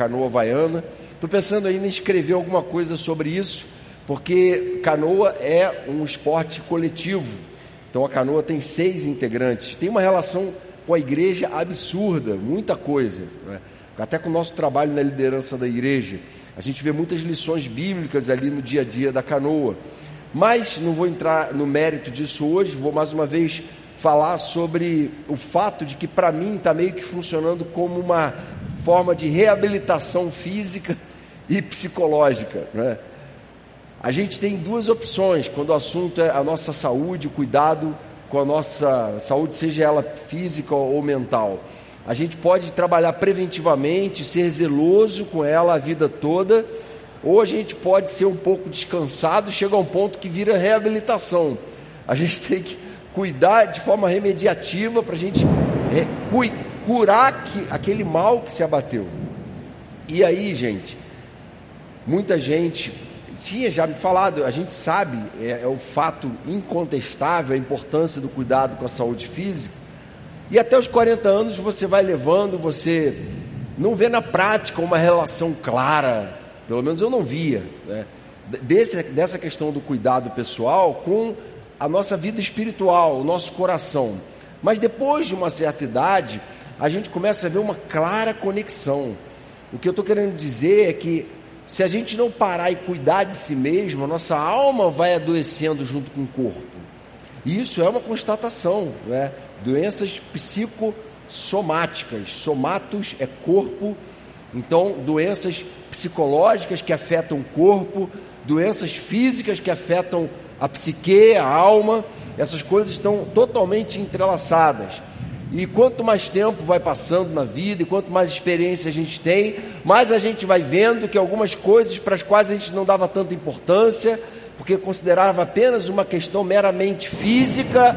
canoa havaiana. Estou pensando ainda em escrever alguma coisa sobre isso, porque canoa é um esporte coletivo. Então a canoa tem seis integrantes. Tem uma relação com a igreja absurda, muita coisa. Né? Até com o nosso trabalho na liderança da igreja. A gente vê muitas lições bíblicas ali no dia a dia da canoa. Mas não vou entrar no mérito disso hoje, vou mais uma vez falar sobre o fato de que para mim está meio que funcionando como uma forma de reabilitação física e psicológica. Né? A gente tem duas opções quando o assunto é a nossa saúde, o cuidado com a nossa saúde, seja ela física ou mental. A gente pode trabalhar preventivamente, ser zeloso com ela a vida toda, ou a gente pode ser um pouco descansado, chega a um ponto que vira reabilitação. A gente tem que cuidar de forma remediativa para a gente curar que, aquele mal que se abateu. E aí, gente, muita gente tinha já me falado, a gente sabe, é, é o fato incontestável, a importância do cuidado com a saúde física. E até os 40 anos você vai levando, você não vê na prática uma relação clara, pelo menos eu não via, né, desse, dessa questão do cuidado pessoal com a nossa vida espiritual, o nosso coração. Mas depois de uma certa idade, a gente começa a ver uma clara conexão. O que eu estou querendo dizer é que se a gente não parar e cuidar de si mesmo, a nossa alma vai adoecendo junto com o corpo. E isso é uma constatação, né? Doenças psicossomáticas. Somatos é corpo, então doenças psicológicas que afetam o corpo, doenças físicas que afetam a psique, a alma, essas coisas estão totalmente entrelaçadas. E quanto mais tempo vai passando na vida, e quanto mais experiência a gente tem, mais a gente vai vendo que algumas coisas para as quais a gente não dava tanta importância, porque considerava apenas uma questão meramente física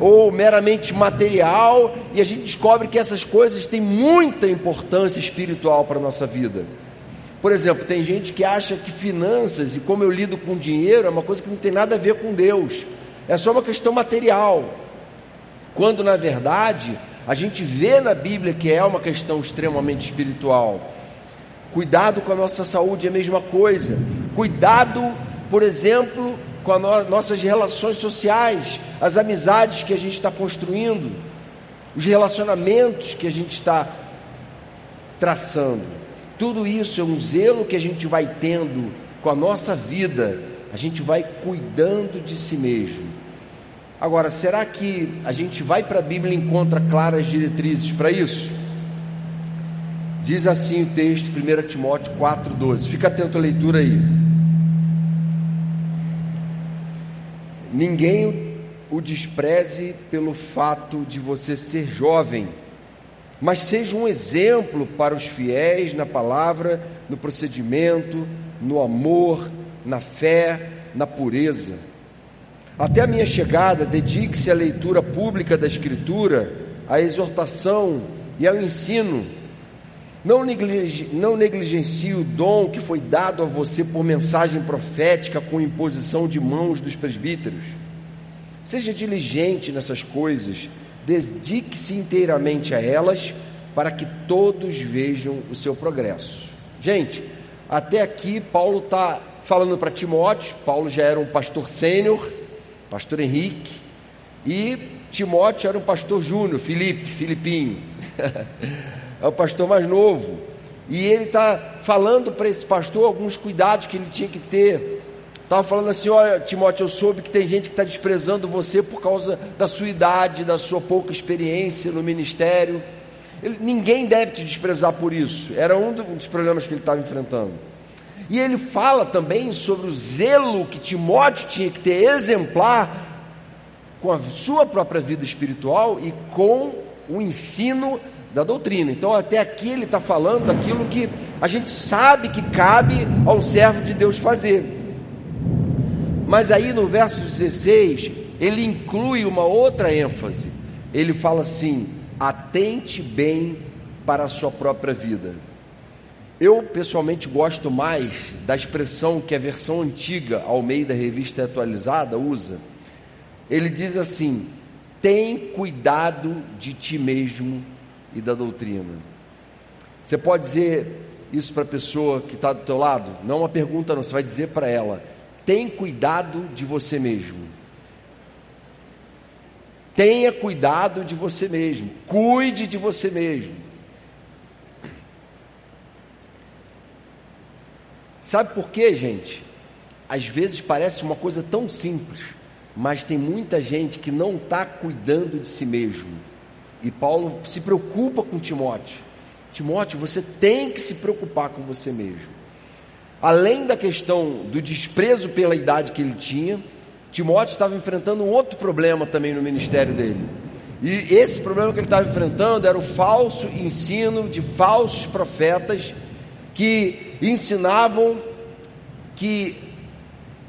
ou meramente material, e a gente descobre que essas coisas têm muita importância espiritual para a nossa vida. Por exemplo, tem gente que acha que finanças e como eu lido com dinheiro é uma coisa que não tem nada a ver com Deus, é só uma questão material. Quando na verdade a gente vê na Bíblia que é uma questão extremamente espiritual. Cuidado com a nossa saúde é a mesma coisa. Cuidado, por exemplo, com as no nossas relações sociais, as amizades que a gente está construindo, os relacionamentos que a gente está traçando. Tudo isso é um zelo que a gente vai tendo com a nossa vida, a gente vai cuidando de si mesmo. Agora, será que a gente vai para a Bíblia e encontra claras diretrizes para isso? Diz assim o texto, 1 Timóteo 4,12. Fica atento à leitura aí. Ninguém o despreze pelo fato de você ser jovem mas seja um exemplo para os fiéis na palavra, no procedimento, no amor, na fé, na pureza. Até a minha chegada, dedique-se à leitura pública da Escritura, à exortação e ao ensino. Não, negligencie, não negligencie o dom que foi dado a você por mensagem profética com imposição de mãos dos presbíteros. Seja diligente nessas coisas dedique-se inteiramente a elas, para que todos vejam o seu progresso. Gente, até aqui Paulo está falando para Timóteo, Paulo já era um pastor sênior, pastor Henrique, e Timóteo era um pastor júnior, Felipe, Filipinho, é o pastor mais novo. E ele está falando para esse pastor alguns cuidados que ele tinha que ter Estava falando assim: olha, Timóteo, eu soube que tem gente que está desprezando você por causa da sua idade, da sua pouca experiência no ministério. Ele, ninguém deve te desprezar por isso. Era um dos problemas que ele estava enfrentando. E ele fala também sobre o zelo que Timóteo tinha que ter exemplar com a sua própria vida espiritual e com o ensino da doutrina. Então, até aqui ele está falando daquilo que a gente sabe que cabe ao servo de Deus fazer. Mas aí no verso 16, ele inclui uma outra ênfase. Ele fala assim: atente bem para a sua própria vida. Eu pessoalmente gosto mais da expressão que a versão antiga, ao meio da revista atualizada, usa. Ele diz assim: tem cuidado de ti mesmo e da doutrina. Você pode dizer, isso para a pessoa que está do teu lado? Não é uma pergunta, não. Você vai dizer para ela: tem cuidado de você mesmo. Tenha cuidado de você mesmo. Cuide de você mesmo. Sabe por quê, gente? Às vezes parece uma coisa tão simples, mas tem muita gente que não está cuidando de si mesmo. E Paulo se preocupa com Timóteo. Timóteo, você tem que se preocupar com você mesmo. Além da questão do desprezo pela idade que ele tinha, Timóteo estava enfrentando um outro problema também no ministério dele. E esse problema que ele estava enfrentando era o falso ensino de falsos profetas que ensinavam que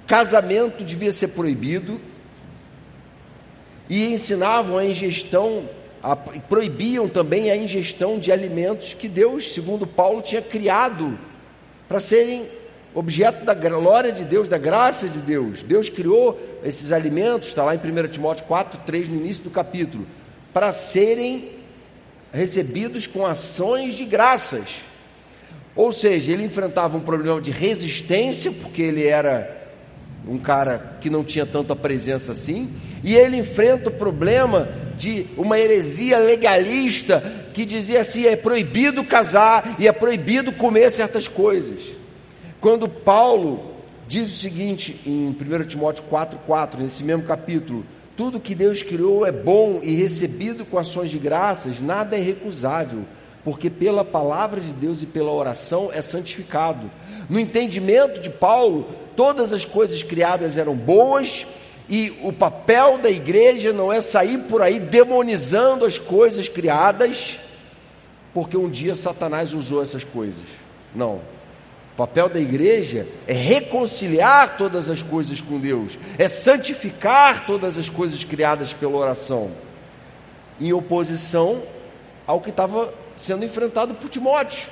casamento devia ser proibido e ensinavam a ingestão, a, proibiam também a ingestão de alimentos que Deus, segundo Paulo, tinha criado para serem objeto da glória de Deus, da graça de Deus. Deus criou esses alimentos, está lá em 1 Timóteo 4, 3, no início do capítulo, para serem recebidos com ações de graças. Ou seja, ele enfrentava um problema de resistência, porque ele era um cara que não tinha tanta presença assim, e ele enfrenta o problema de uma heresia legalista que dizia assim: é proibido casar e é proibido comer certas coisas. Quando Paulo diz o seguinte em 1 Timóteo 4,4, nesse mesmo capítulo: tudo que Deus criou é bom e recebido com ações de graças, nada é recusável, porque pela palavra de Deus e pela oração é santificado. No entendimento de Paulo, todas as coisas criadas eram boas e o papel da igreja não é sair por aí demonizando as coisas criadas, porque um dia Satanás usou essas coisas. Não. O papel da igreja é reconciliar todas as coisas com Deus, é santificar todas as coisas criadas pela oração, em oposição ao que estava sendo enfrentado por Timóteo.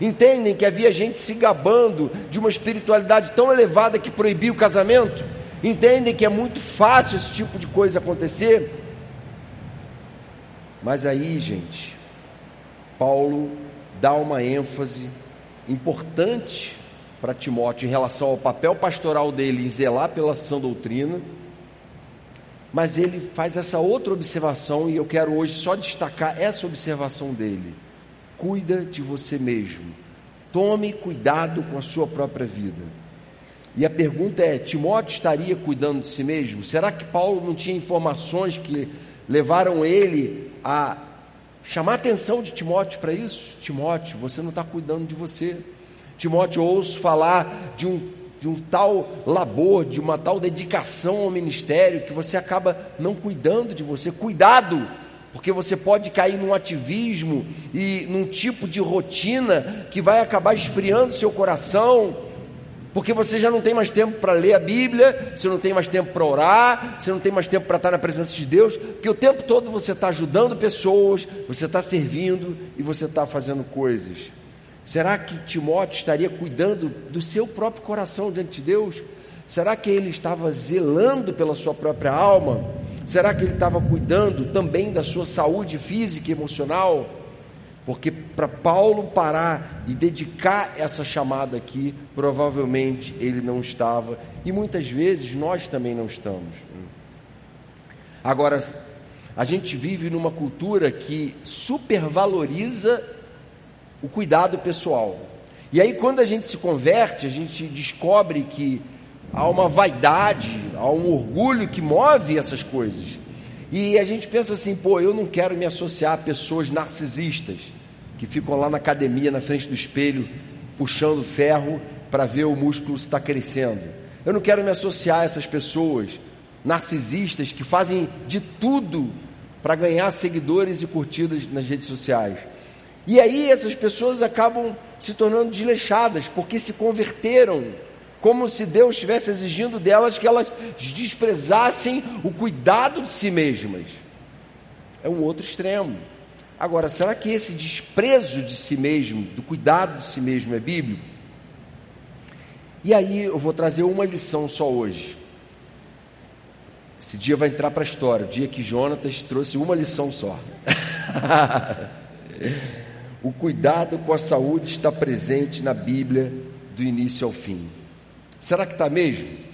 Entendem que havia gente se gabando de uma espiritualidade tão elevada que proibia o casamento? Entendem que é muito fácil esse tipo de coisa acontecer? Mas aí, gente, Paulo dá uma ênfase importante para Timóteo em relação ao papel pastoral dele em zelar pela sã doutrina, mas ele faz essa outra observação e eu quero hoje só destacar essa observação dele. Cuida de você mesmo. Tome cuidado com a sua própria vida. E a pergunta é: Timóteo estaria cuidando de si mesmo? Será que Paulo não tinha informações que levaram ele a chamar a atenção de Timóteo para isso. Timóteo, você não está cuidando de você. Timóteo, ouço falar de um, de um tal labor, de uma tal dedicação ao ministério, que você acaba não cuidando de você. Cuidado, porque você pode cair num ativismo e num tipo de rotina que vai acabar esfriando seu coração porque você já não tem mais tempo para ler a Bíblia, você não tem mais tempo para orar, você não tem mais tempo para estar na presença de Deus, porque o tempo todo você está ajudando pessoas, você está servindo e você está fazendo coisas. Será que Timóteo estaria cuidando do seu próprio coração diante de Deus? Será que ele estava zelando pela sua própria alma? Será que ele estava cuidando também da sua saúde física e emocional? Porque para Paulo parar e dedicar essa chamada aqui, provavelmente ele não estava, e muitas vezes nós também não estamos. Agora, a gente vive numa cultura que supervaloriza o cuidado pessoal. E aí, quando a gente se converte, a gente descobre que há uma vaidade, há um orgulho que move essas coisas. E a gente pensa assim, pô, eu não quero me associar a pessoas narcisistas que ficam lá na academia, na frente do espelho, puxando ferro para ver o músculo está crescendo. Eu não quero me associar a essas pessoas narcisistas que fazem de tudo para ganhar seguidores e curtidas nas redes sociais. E aí essas pessoas acabam se tornando desleixadas, porque se converteram, como se Deus estivesse exigindo delas que elas desprezassem o cuidado de si mesmas. É um outro extremo. Agora, será que esse desprezo de si mesmo, do cuidado de si mesmo, é bíblico? E aí eu vou trazer uma lição só hoje. Esse dia vai entrar para a história, o dia que Jonatas trouxe uma lição só. o cuidado com a saúde está presente na Bíblia do início ao fim. Será que está mesmo?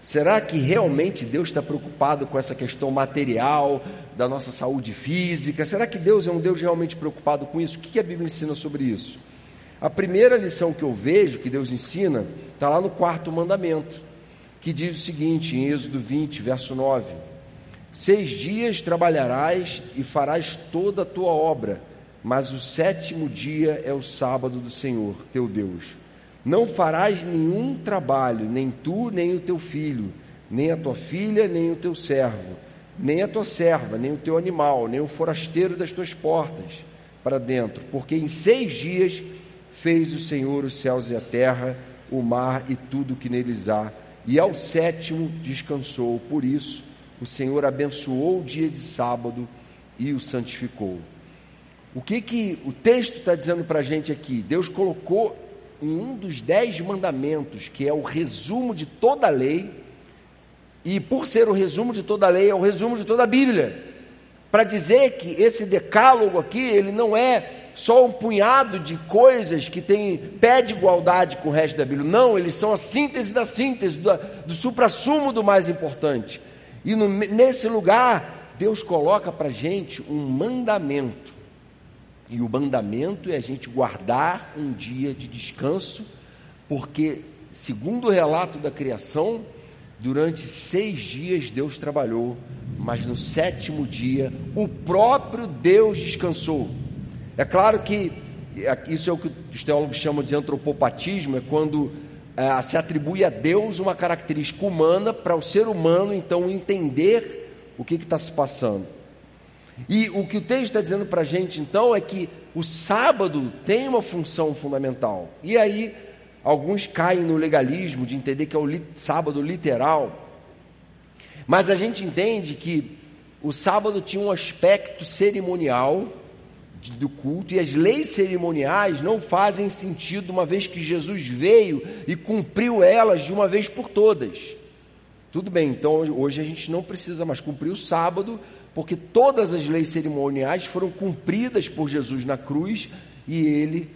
Será que realmente Deus está preocupado com essa questão material da nossa saúde física? Será que Deus é um Deus realmente preocupado com isso? O que a Bíblia ensina sobre isso? A primeira lição que eu vejo que Deus ensina está lá no quarto mandamento, que diz o seguinte, em Êxodo 20, verso 9: Seis dias trabalharás e farás toda a tua obra, mas o sétimo dia é o sábado do Senhor, teu Deus. Não farás nenhum trabalho, nem tu, nem o teu filho, nem a tua filha, nem o teu servo, nem a tua serva, nem o teu animal, nem o forasteiro das tuas portas para dentro, porque em seis dias fez o Senhor os céus e a terra, o mar e tudo que neles há, e ao sétimo descansou. Por isso, o Senhor abençoou o dia de sábado e o santificou. O que que o texto está dizendo para a gente aqui? Deus colocou em um dos dez mandamentos, que é o resumo de toda a lei, e por ser o resumo de toda a lei, é o resumo de toda a Bíblia, para dizer que esse decálogo aqui, ele não é só um punhado de coisas que tem pé de igualdade com o resto da Bíblia. Não, eles são a síntese da síntese, do, do supra-sumo do mais importante. E no, nesse lugar, Deus coloca para a gente um mandamento. E o mandamento é a gente guardar um dia de descanso, porque, segundo o relato da criação, durante seis dias Deus trabalhou, mas no sétimo dia o próprio Deus descansou. É claro que isso é o que os teólogos chamam de antropopatismo, é quando é, se atribui a Deus uma característica humana para o ser humano então entender o que está se passando. E o que o texto está dizendo para a gente então é que o sábado tem uma função fundamental. E aí alguns caem no legalismo de entender que é o li sábado literal. Mas a gente entende que o sábado tinha um aspecto cerimonial do culto e as leis cerimoniais não fazem sentido uma vez que Jesus veio e cumpriu elas de uma vez por todas. Tudo bem, então hoje a gente não precisa mais cumprir o sábado, porque todas as leis cerimoniais foram cumpridas por Jesus na cruz e ele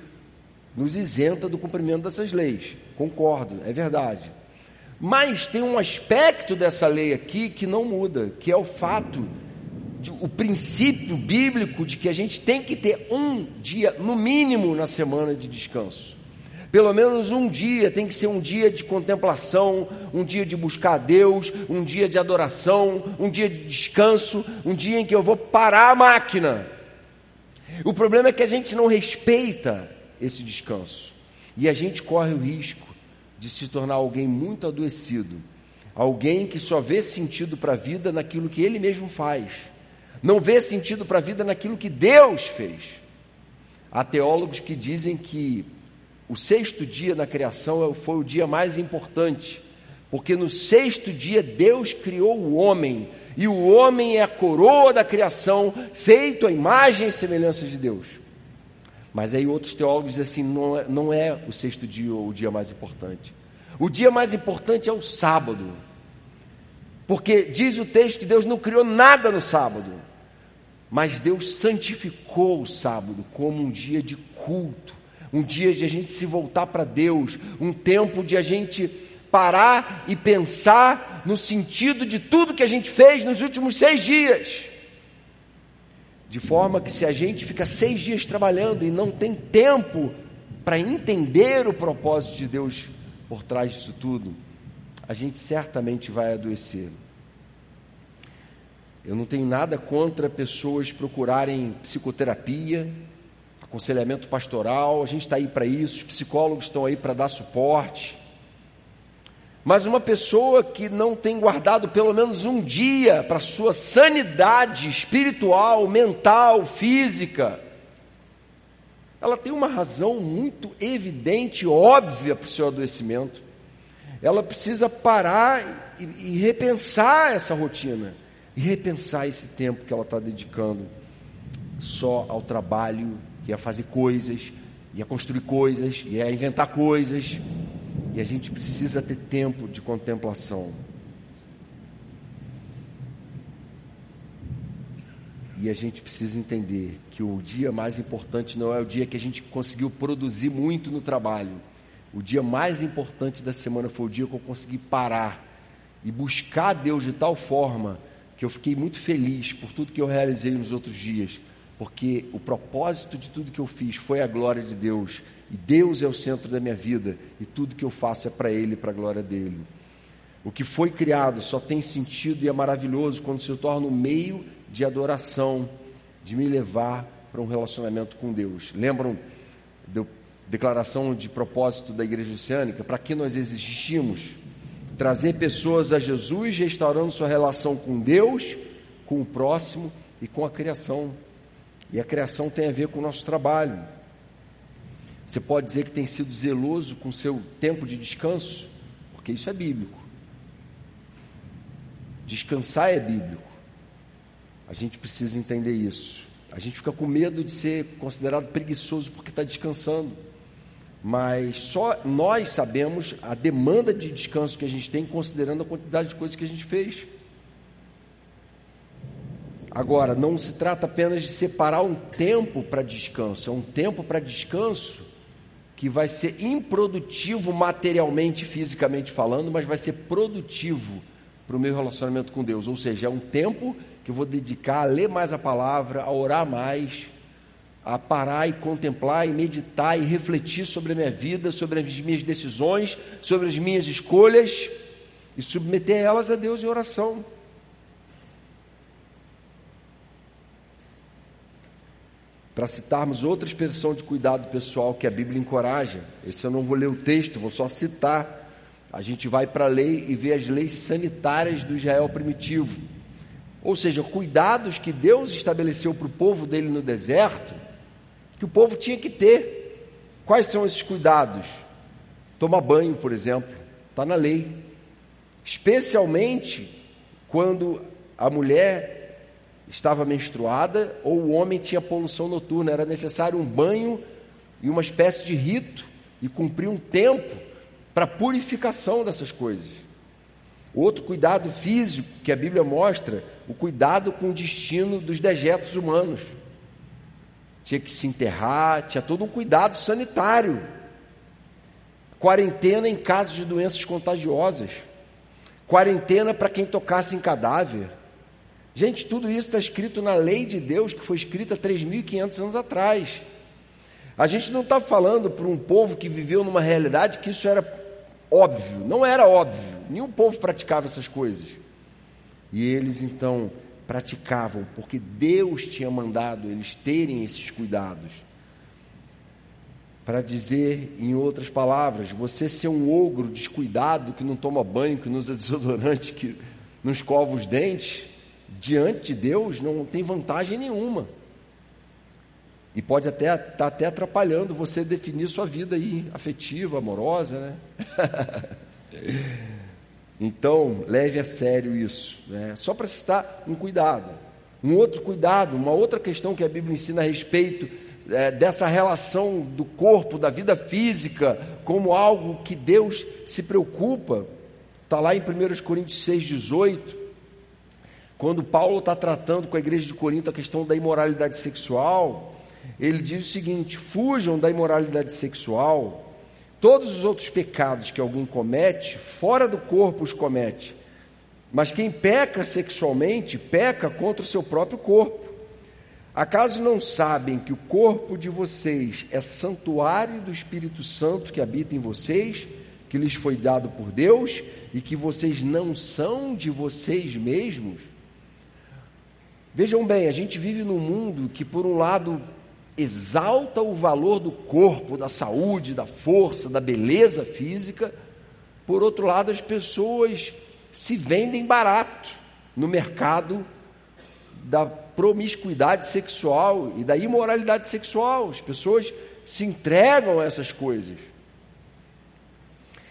nos isenta do cumprimento dessas leis. Concordo, é verdade. Mas tem um aspecto dessa lei aqui que não muda, que é o fato o princípio bíblico de que a gente tem que ter um dia, no mínimo, na semana de descanso. Pelo menos um dia tem que ser um dia de contemplação, um dia de buscar a Deus, um dia de adoração, um dia de descanso, um dia em que eu vou parar a máquina. O problema é que a gente não respeita esse descanso e a gente corre o risco de se tornar alguém muito adoecido, alguém que só vê sentido para a vida naquilo que ele mesmo faz não vê sentido para a vida naquilo que Deus fez. Há teólogos que dizem que o sexto dia na criação é foi o dia mais importante, porque no sexto dia Deus criou o homem, e o homem é a coroa da criação, feito à imagem e semelhança de Deus. Mas aí outros teólogos dizem assim: não é, não é o sexto dia o dia mais importante. O dia mais importante é o sábado. Porque diz o texto que Deus não criou nada no sábado. Mas Deus santificou o sábado como um dia de culto, um dia de a gente se voltar para Deus, um tempo de a gente parar e pensar no sentido de tudo que a gente fez nos últimos seis dias. De forma que se a gente fica seis dias trabalhando e não tem tempo para entender o propósito de Deus por trás disso tudo, a gente certamente vai adoecer. Eu não tenho nada contra pessoas procurarem psicoterapia, aconselhamento pastoral, a gente está aí para isso, os psicólogos estão aí para dar suporte. Mas uma pessoa que não tem guardado pelo menos um dia para sua sanidade espiritual, mental, física, ela tem uma razão muito evidente, óbvia para o seu adoecimento. Ela precisa parar e, e repensar essa rotina e repensar esse tempo que ela está dedicando só ao trabalho, e a fazer coisas, e a construir coisas, e a inventar coisas. E a gente precisa ter tempo de contemplação. E a gente precisa entender que o dia mais importante não é o dia que a gente conseguiu produzir muito no trabalho. O dia mais importante da semana foi o dia que eu consegui parar e buscar Deus de tal forma que eu fiquei muito feliz por tudo que eu realizei nos outros dias, porque o propósito de tudo que eu fiz foi a glória de Deus, e Deus é o centro da minha vida, e tudo que eu faço é para Ele e para a glória dele. O que foi criado só tem sentido e é maravilhoso quando se torna um meio de adoração, de me levar para um relacionamento com Deus. Lembram da declaração de propósito da Igreja Oceânica? Para que nós existimos? Trazer pessoas a Jesus, restaurando sua relação com Deus, com o próximo e com a criação. E a criação tem a ver com o nosso trabalho. Você pode dizer que tem sido zeloso com seu tempo de descanso, porque isso é bíblico. Descansar é bíblico. A gente precisa entender isso. A gente fica com medo de ser considerado preguiçoso porque está descansando. Mas só nós sabemos a demanda de descanso que a gente tem, considerando a quantidade de coisas que a gente fez. Agora, não se trata apenas de separar um tempo para descanso, é um tempo para descanso que vai ser improdutivo materialmente, fisicamente falando, mas vai ser produtivo para o meu relacionamento com Deus. Ou seja, é um tempo que eu vou dedicar a ler mais a palavra, a orar mais, a parar e contemplar e meditar e refletir sobre a minha vida, sobre as minhas decisões, sobre as minhas escolhas e submeter elas a Deus em oração. Para citarmos outra expressão de cuidado pessoal que a Bíblia encoraja, esse eu não vou ler o texto, vou só citar. A gente vai para a lei e vê as leis sanitárias do Israel primitivo. Ou seja, cuidados que Deus estabeleceu para o povo dele no deserto, que o povo tinha que ter. Quais são esses cuidados? Tomar banho, por exemplo, está na lei. Especialmente quando a mulher estava menstruada ou o homem tinha poluição noturna, era necessário um banho e uma espécie de rito e cumprir um tempo para purificação dessas coisas. Outro cuidado físico que a Bíblia mostra, o cuidado com o destino dos dejetos humanos. Tinha que se enterrar, tinha todo um cuidado sanitário. Quarentena em casos de doenças contagiosas. Quarentena para quem tocasse em cadáver. Gente, tudo isso está escrito na lei de Deus que foi escrita 3.500 anos atrás. A gente não está falando para um povo que viveu numa realidade que isso era óbvio, não era óbvio, nenhum povo praticava essas coisas. E eles então praticavam, porque Deus tinha mandado eles terem esses cuidados. Para dizer, em outras palavras, você ser um ogro descuidado, que não toma banho, que não usa desodorante, que não escova os dentes, diante de Deus não tem vantagem nenhuma. E pode até estar tá até atrapalhando você definir sua vida aí, afetiva, amorosa, né? então, leve a sério isso. Né? Só para citar um cuidado. Um outro cuidado, uma outra questão que a Bíblia ensina a respeito é, dessa relação do corpo, da vida física, como algo que Deus se preocupa, está lá em 1 Coríntios 6,18. Quando Paulo está tratando com a igreja de Corinto a questão da imoralidade sexual, ele diz o seguinte: fujam da imoralidade sexual, todos os outros pecados que alguém comete, fora do corpo os comete. Mas quem peca sexualmente, peca contra o seu próprio corpo. Acaso não sabem que o corpo de vocês é santuário do Espírito Santo que habita em vocês, que lhes foi dado por Deus, e que vocês não são de vocês mesmos? Vejam bem, a gente vive num mundo que, por um lado, exalta o valor do corpo, da saúde, da força, da beleza física. Por outro lado, as pessoas se vendem barato no mercado da promiscuidade sexual e da imoralidade sexual. As pessoas se entregam a essas coisas.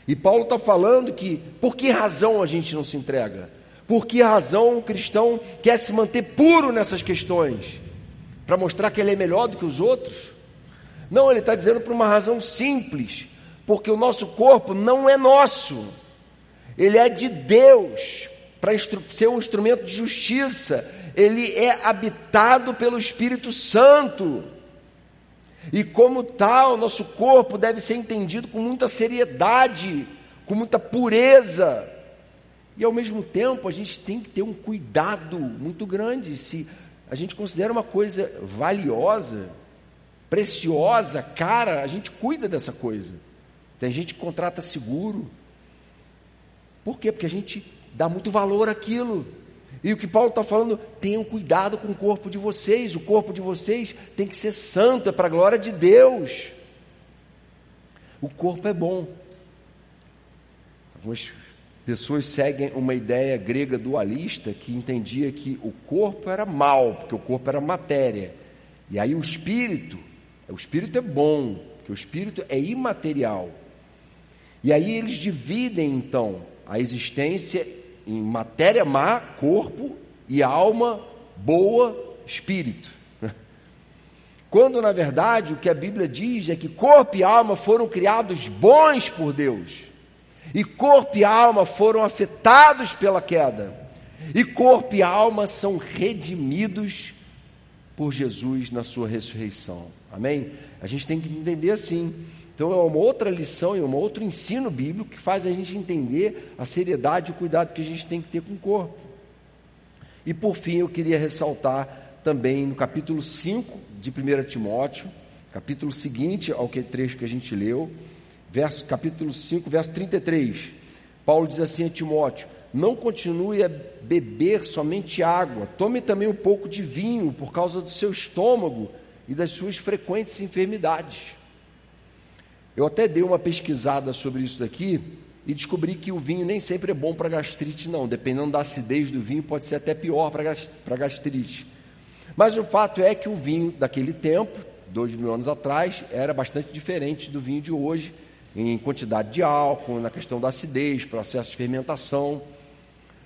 E Paulo está falando que por que razão a gente não se entrega? Por que razão um cristão quer se manter puro nessas questões? para mostrar que ele é melhor do que os outros. Não, ele está dizendo por uma razão simples, porque o nosso corpo não é nosso, ele é de Deus, para ser um instrumento de justiça, ele é habitado pelo Espírito Santo. E como tal, nosso corpo deve ser entendido com muita seriedade, com muita pureza. E ao mesmo tempo, a gente tem que ter um cuidado muito grande. Se a gente considera uma coisa valiosa, preciosa, cara, a gente cuida dessa coisa. Tem gente que contrata seguro. Por quê? Porque a gente dá muito valor àquilo. E o que Paulo está falando, tenham cuidado com o corpo de vocês. O corpo de vocês tem que ser santo, é para a glória de Deus. O corpo é bom. Algumas pessoas seguem uma ideia grega dualista que entendia que o corpo era mal, porque o corpo era matéria. E aí o espírito, o espírito é bom, porque o espírito é imaterial. E aí eles dividem então a existência em matéria má, corpo, e alma boa, espírito. Quando na verdade o que a Bíblia diz é que corpo e alma foram criados bons por Deus. E corpo e alma foram afetados pela queda. E corpo e alma são redimidos por Jesus na sua ressurreição. Amém? A gente tem que entender assim. Então é uma outra lição e um outro ensino bíblico que faz a gente entender a seriedade e o cuidado que a gente tem que ter com o corpo. E por fim, eu queria ressaltar também no capítulo 5 de 1 Timóteo, capítulo seguinte ao que trecho que a gente leu, verso, capítulo 5, verso 33. Paulo diz assim a Timóteo: Não continue a beber somente água, tome também um pouco de vinho, por causa do seu estômago e das suas frequentes enfermidades. Eu até dei uma pesquisada sobre isso daqui e descobri que o vinho nem sempre é bom para gastrite, não. Dependendo da acidez do vinho, pode ser até pior para gastrite. Mas o fato é que o vinho daquele tempo, dois mil anos atrás, era bastante diferente do vinho de hoje em quantidade de álcool, na questão da acidez, processo de fermentação.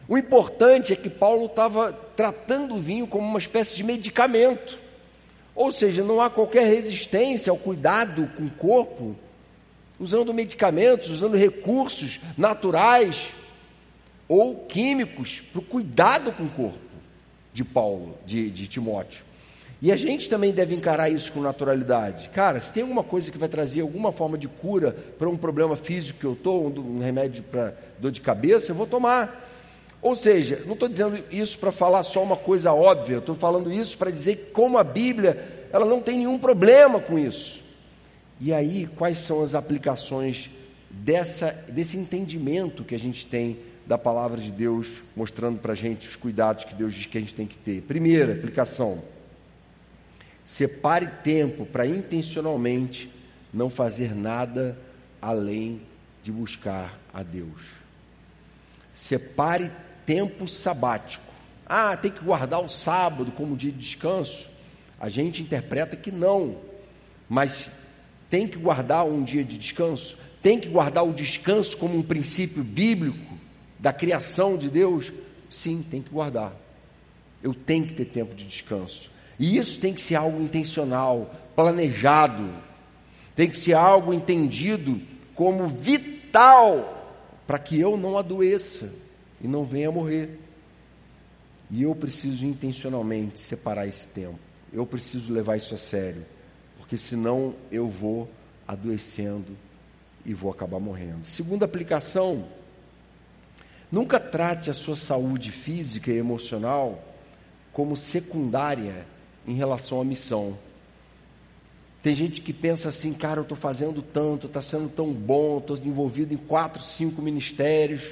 O importante é que Paulo estava tratando o vinho como uma espécie de medicamento. Ou seja, não há qualquer resistência ao cuidado com o corpo, usando medicamentos, usando recursos naturais ou químicos para o cuidado com o corpo de Paulo, de, de Timóteo. E a gente também deve encarar isso com naturalidade. Cara, se tem alguma coisa que vai trazer alguma forma de cura para um problema físico que eu estou, um, remédio para dor de cabeça, eu vou tomar. Ou seja, não estou dizendo isso para falar só uma coisa óbvia, estou falando isso para dizer como a Bíblia, ela não tem nenhum problema com isso. E aí, quais são as aplicações dessa, desse entendimento que a gente tem da palavra de Deus, mostrando para a gente os cuidados que Deus diz que a gente tem que ter? Primeira aplicação Separe tempo para intencionalmente não fazer nada além de buscar a Deus. Separe tempo sabático. Ah, tem que guardar o sábado como dia de descanso. A gente interpreta que não, mas tem que guardar um dia de descanso? Tem que guardar o descanso como um princípio bíblico da criação de Deus? Sim, tem que guardar. Eu tenho que ter tempo de descanso. E isso tem que ser algo intencional, planejado, tem que ser algo entendido como vital para que eu não adoeça e não venha morrer. E eu preciso intencionalmente separar esse tempo. Eu preciso levar isso a sério, porque senão eu vou adoecendo e vou acabar morrendo. Segunda aplicação: nunca trate a sua saúde física e emocional como secundária em relação à missão. Tem gente que pensa assim, cara, eu estou fazendo tanto, está sendo tão bom, estou envolvido em quatro, cinco ministérios,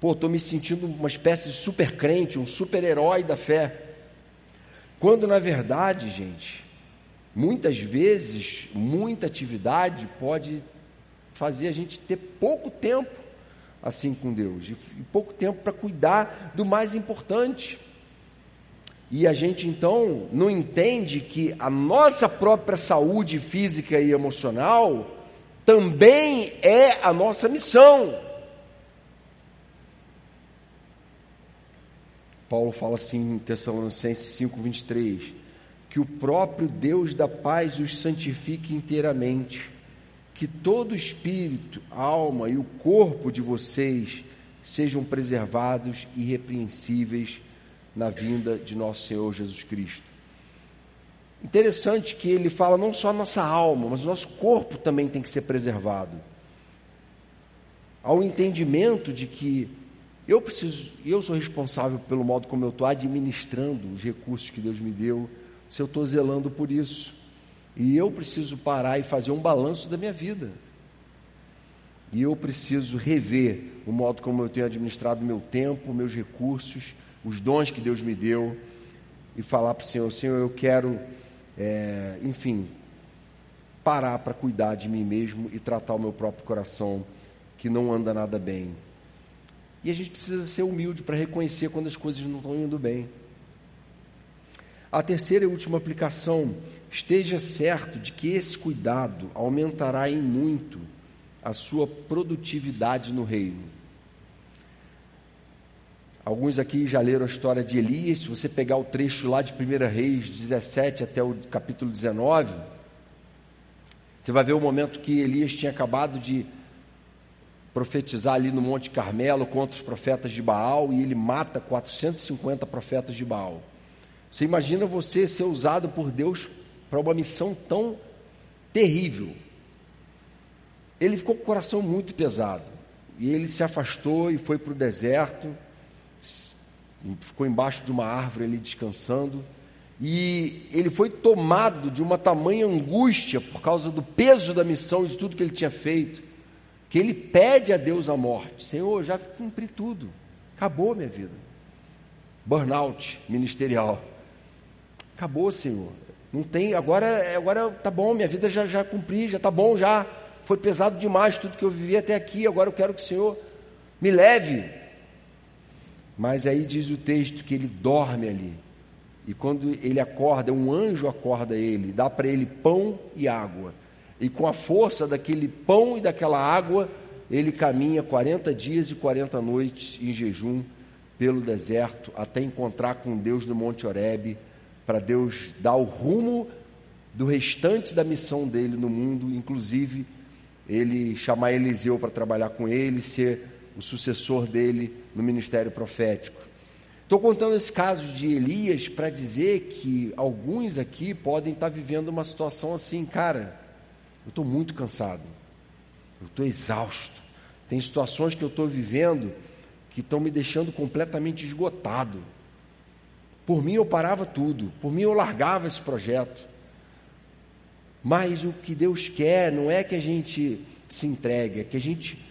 pô, estou me sentindo uma espécie de super crente, um super herói da fé. Quando na verdade, gente, muitas vezes, muita atividade pode fazer a gente ter pouco tempo assim com Deus, e pouco tempo para cuidar do mais importante. E a gente então não entende que a nossa própria saúde física e emocional também é a nossa missão. Paulo fala assim em Tessalonicenses 5:23, que o próprio Deus da paz os santifique inteiramente, que todo o espírito, alma e o corpo de vocês sejam preservados irrepreensíveis na vinda de nosso Senhor Jesus Cristo. Interessante que ele fala não só a nossa alma, mas o nosso corpo também tem que ser preservado. Ao entendimento de que eu preciso, eu sou responsável pelo modo como eu estou administrando os recursos que Deus me deu, se eu estou zelando por isso. E eu preciso parar e fazer um balanço da minha vida. E eu preciso rever o modo como eu tenho administrado meu tempo, meus recursos, os dons que Deus me deu, e falar para o Senhor: Senhor, eu quero, é, enfim, parar para cuidar de mim mesmo e tratar o meu próprio coração, que não anda nada bem. E a gente precisa ser humilde para reconhecer quando as coisas não estão indo bem. A terceira e última aplicação: esteja certo de que esse cuidado aumentará em muito a sua produtividade no reino. Alguns aqui já leram a história de Elias. Se você pegar o trecho lá de 1 Reis 17 até o capítulo 19, você vai ver o momento que Elias tinha acabado de profetizar ali no Monte Carmelo contra os profetas de Baal e ele mata 450 profetas de Baal. Você imagina você ser usado por Deus para uma missão tão terrível ele ficou com o coração muito pesado. E ele se afastou e foi para o deserto, ficou embaixo de uma árvore ali descansando. E ele foi tomado de uma tamanha angústia por causa do peso da missão, de tudo que ele tinha feito, que ele pede a Deus a morte: Senhor, já cumpri tudo, acabou minha vida. Burnout ministerial. Acabou, Senhor. Não tem, agora, agora tá bom, minha vida já, já cumpri, já tá bom já foi pesado demais tudo que eu vivi até aqui, agora eu quero que o Senhor me leve. Mas aí diz o texto que ele dorme ali. E quando ele acorda, um anjo acorda ele, dá para ele pão e água. E com a força daquele pão e daquela água, ele caminha 40 dias e 40 noites em jejum pelo deserto até encontrar com Deus no Monte Horebe, para Deus dar o rumo do restante da missão dele no mundo, inclusive ele chamar Eliseu para trabalhar com ele, ser o sucessor dele no ministério profético. Estou contando esse caso de Elias para dizer que alguns aqui podem estar vivendo uma situação assim, cara, eu estou muito cansado, eu estou exausto, tem situações que eu estou vivendo que estão me deixando completamente esgotado. Por mim eu parava tudo, por mim eu largava esse projeto. Mas o que Deus quer não é que a gente se entregue, é que a gente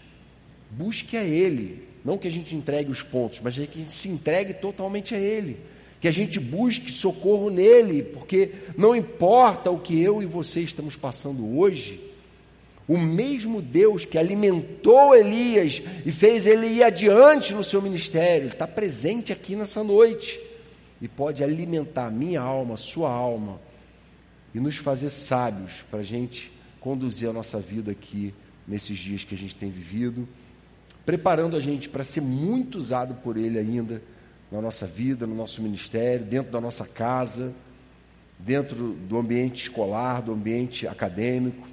busque a Ele. Não que a gente entregue os pontos, mas é que a gente se entregue totalmente a Ele. Que a gente busque socorro nele, porque não importa o que eu e você estamos passando hoje, o mesmo Deus que alimentou Elias e fez ele ir adiante no seu ministério, está presente aqui nessa noite e pode alimentar minha alma, sua alma e nos fazer sábios para a gente conduzir a nossa vida aqui nesses dias que a gente tem vivido, preparando a gente para ser muito usado por Ele ainda na nossa vida, no nosso ministério, dentro da nossa casa, dentro do ambiente escolar, do ambiente acadêmico.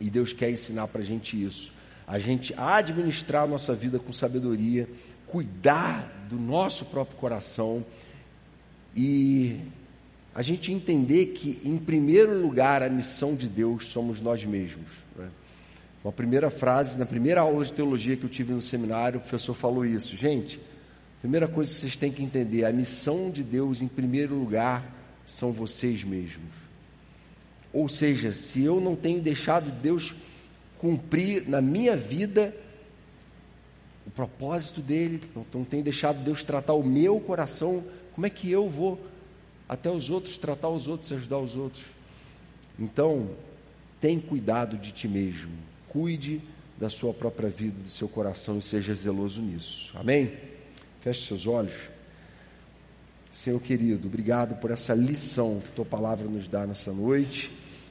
E Deus quer ensinar para a gente isso. A gente administrar a nossa vida com sabedoria, cuidar do nosso próprio coração e a gente entender que, em primeiro lugar, a missão de Deus somos nós mesmos. Né? Uma primeira frase, na primeira aula de teologia que eu tive no seminário, o professor falou isso. Gente, primeira coisa que vocês têm que entender: a missão de Deus, em primeiro lugar, são vocês mesmos. Ou seja, se eu não tenho deixado Deus cumprir na minha vida o propósito dele, não tenho deixado Deus tratar o meu coração, como é que eu vou até os outros, tratar os outros, ajudar os outros. Então, tem cuidado de ti mesmo. Cuide da sua própria vida, do seu coração e seja zeloso nisso. Amém? Feche seus olhos. Senhor querido, obrigado por essa lição que tua palavra nos dá nessa noite.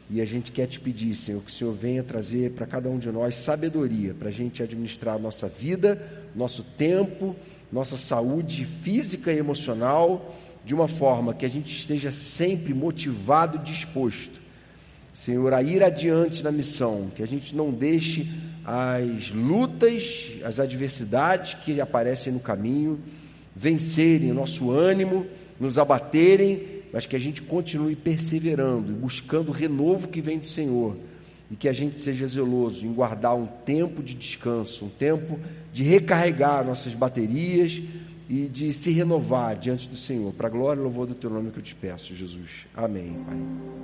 E a gente quer te pedir, Senhor, que o Senhor venha trazer para cada um de nós sabedoria para a gente administrar nossa vida, nosso tempo, nossa saúde física e emocional de uma forma que a gente esteja sempre motivado e disposto, Senhor, a ir adiante na missão, que a gente não deixe as lutas, as adversidades que aparecem no caminho vencerem o nosso ânimo, nos abaterem, mas que a gente continue perseverando, buscando o renovo que vem do Senhor e que a gente seja zeloso em guardar um tempo de descanso, um tempo de recarregar nossas baterias e de se renovar diante do Senhor. Para a glória e louvor do teu nome que eu te peço, Jesus. Amém, Pai.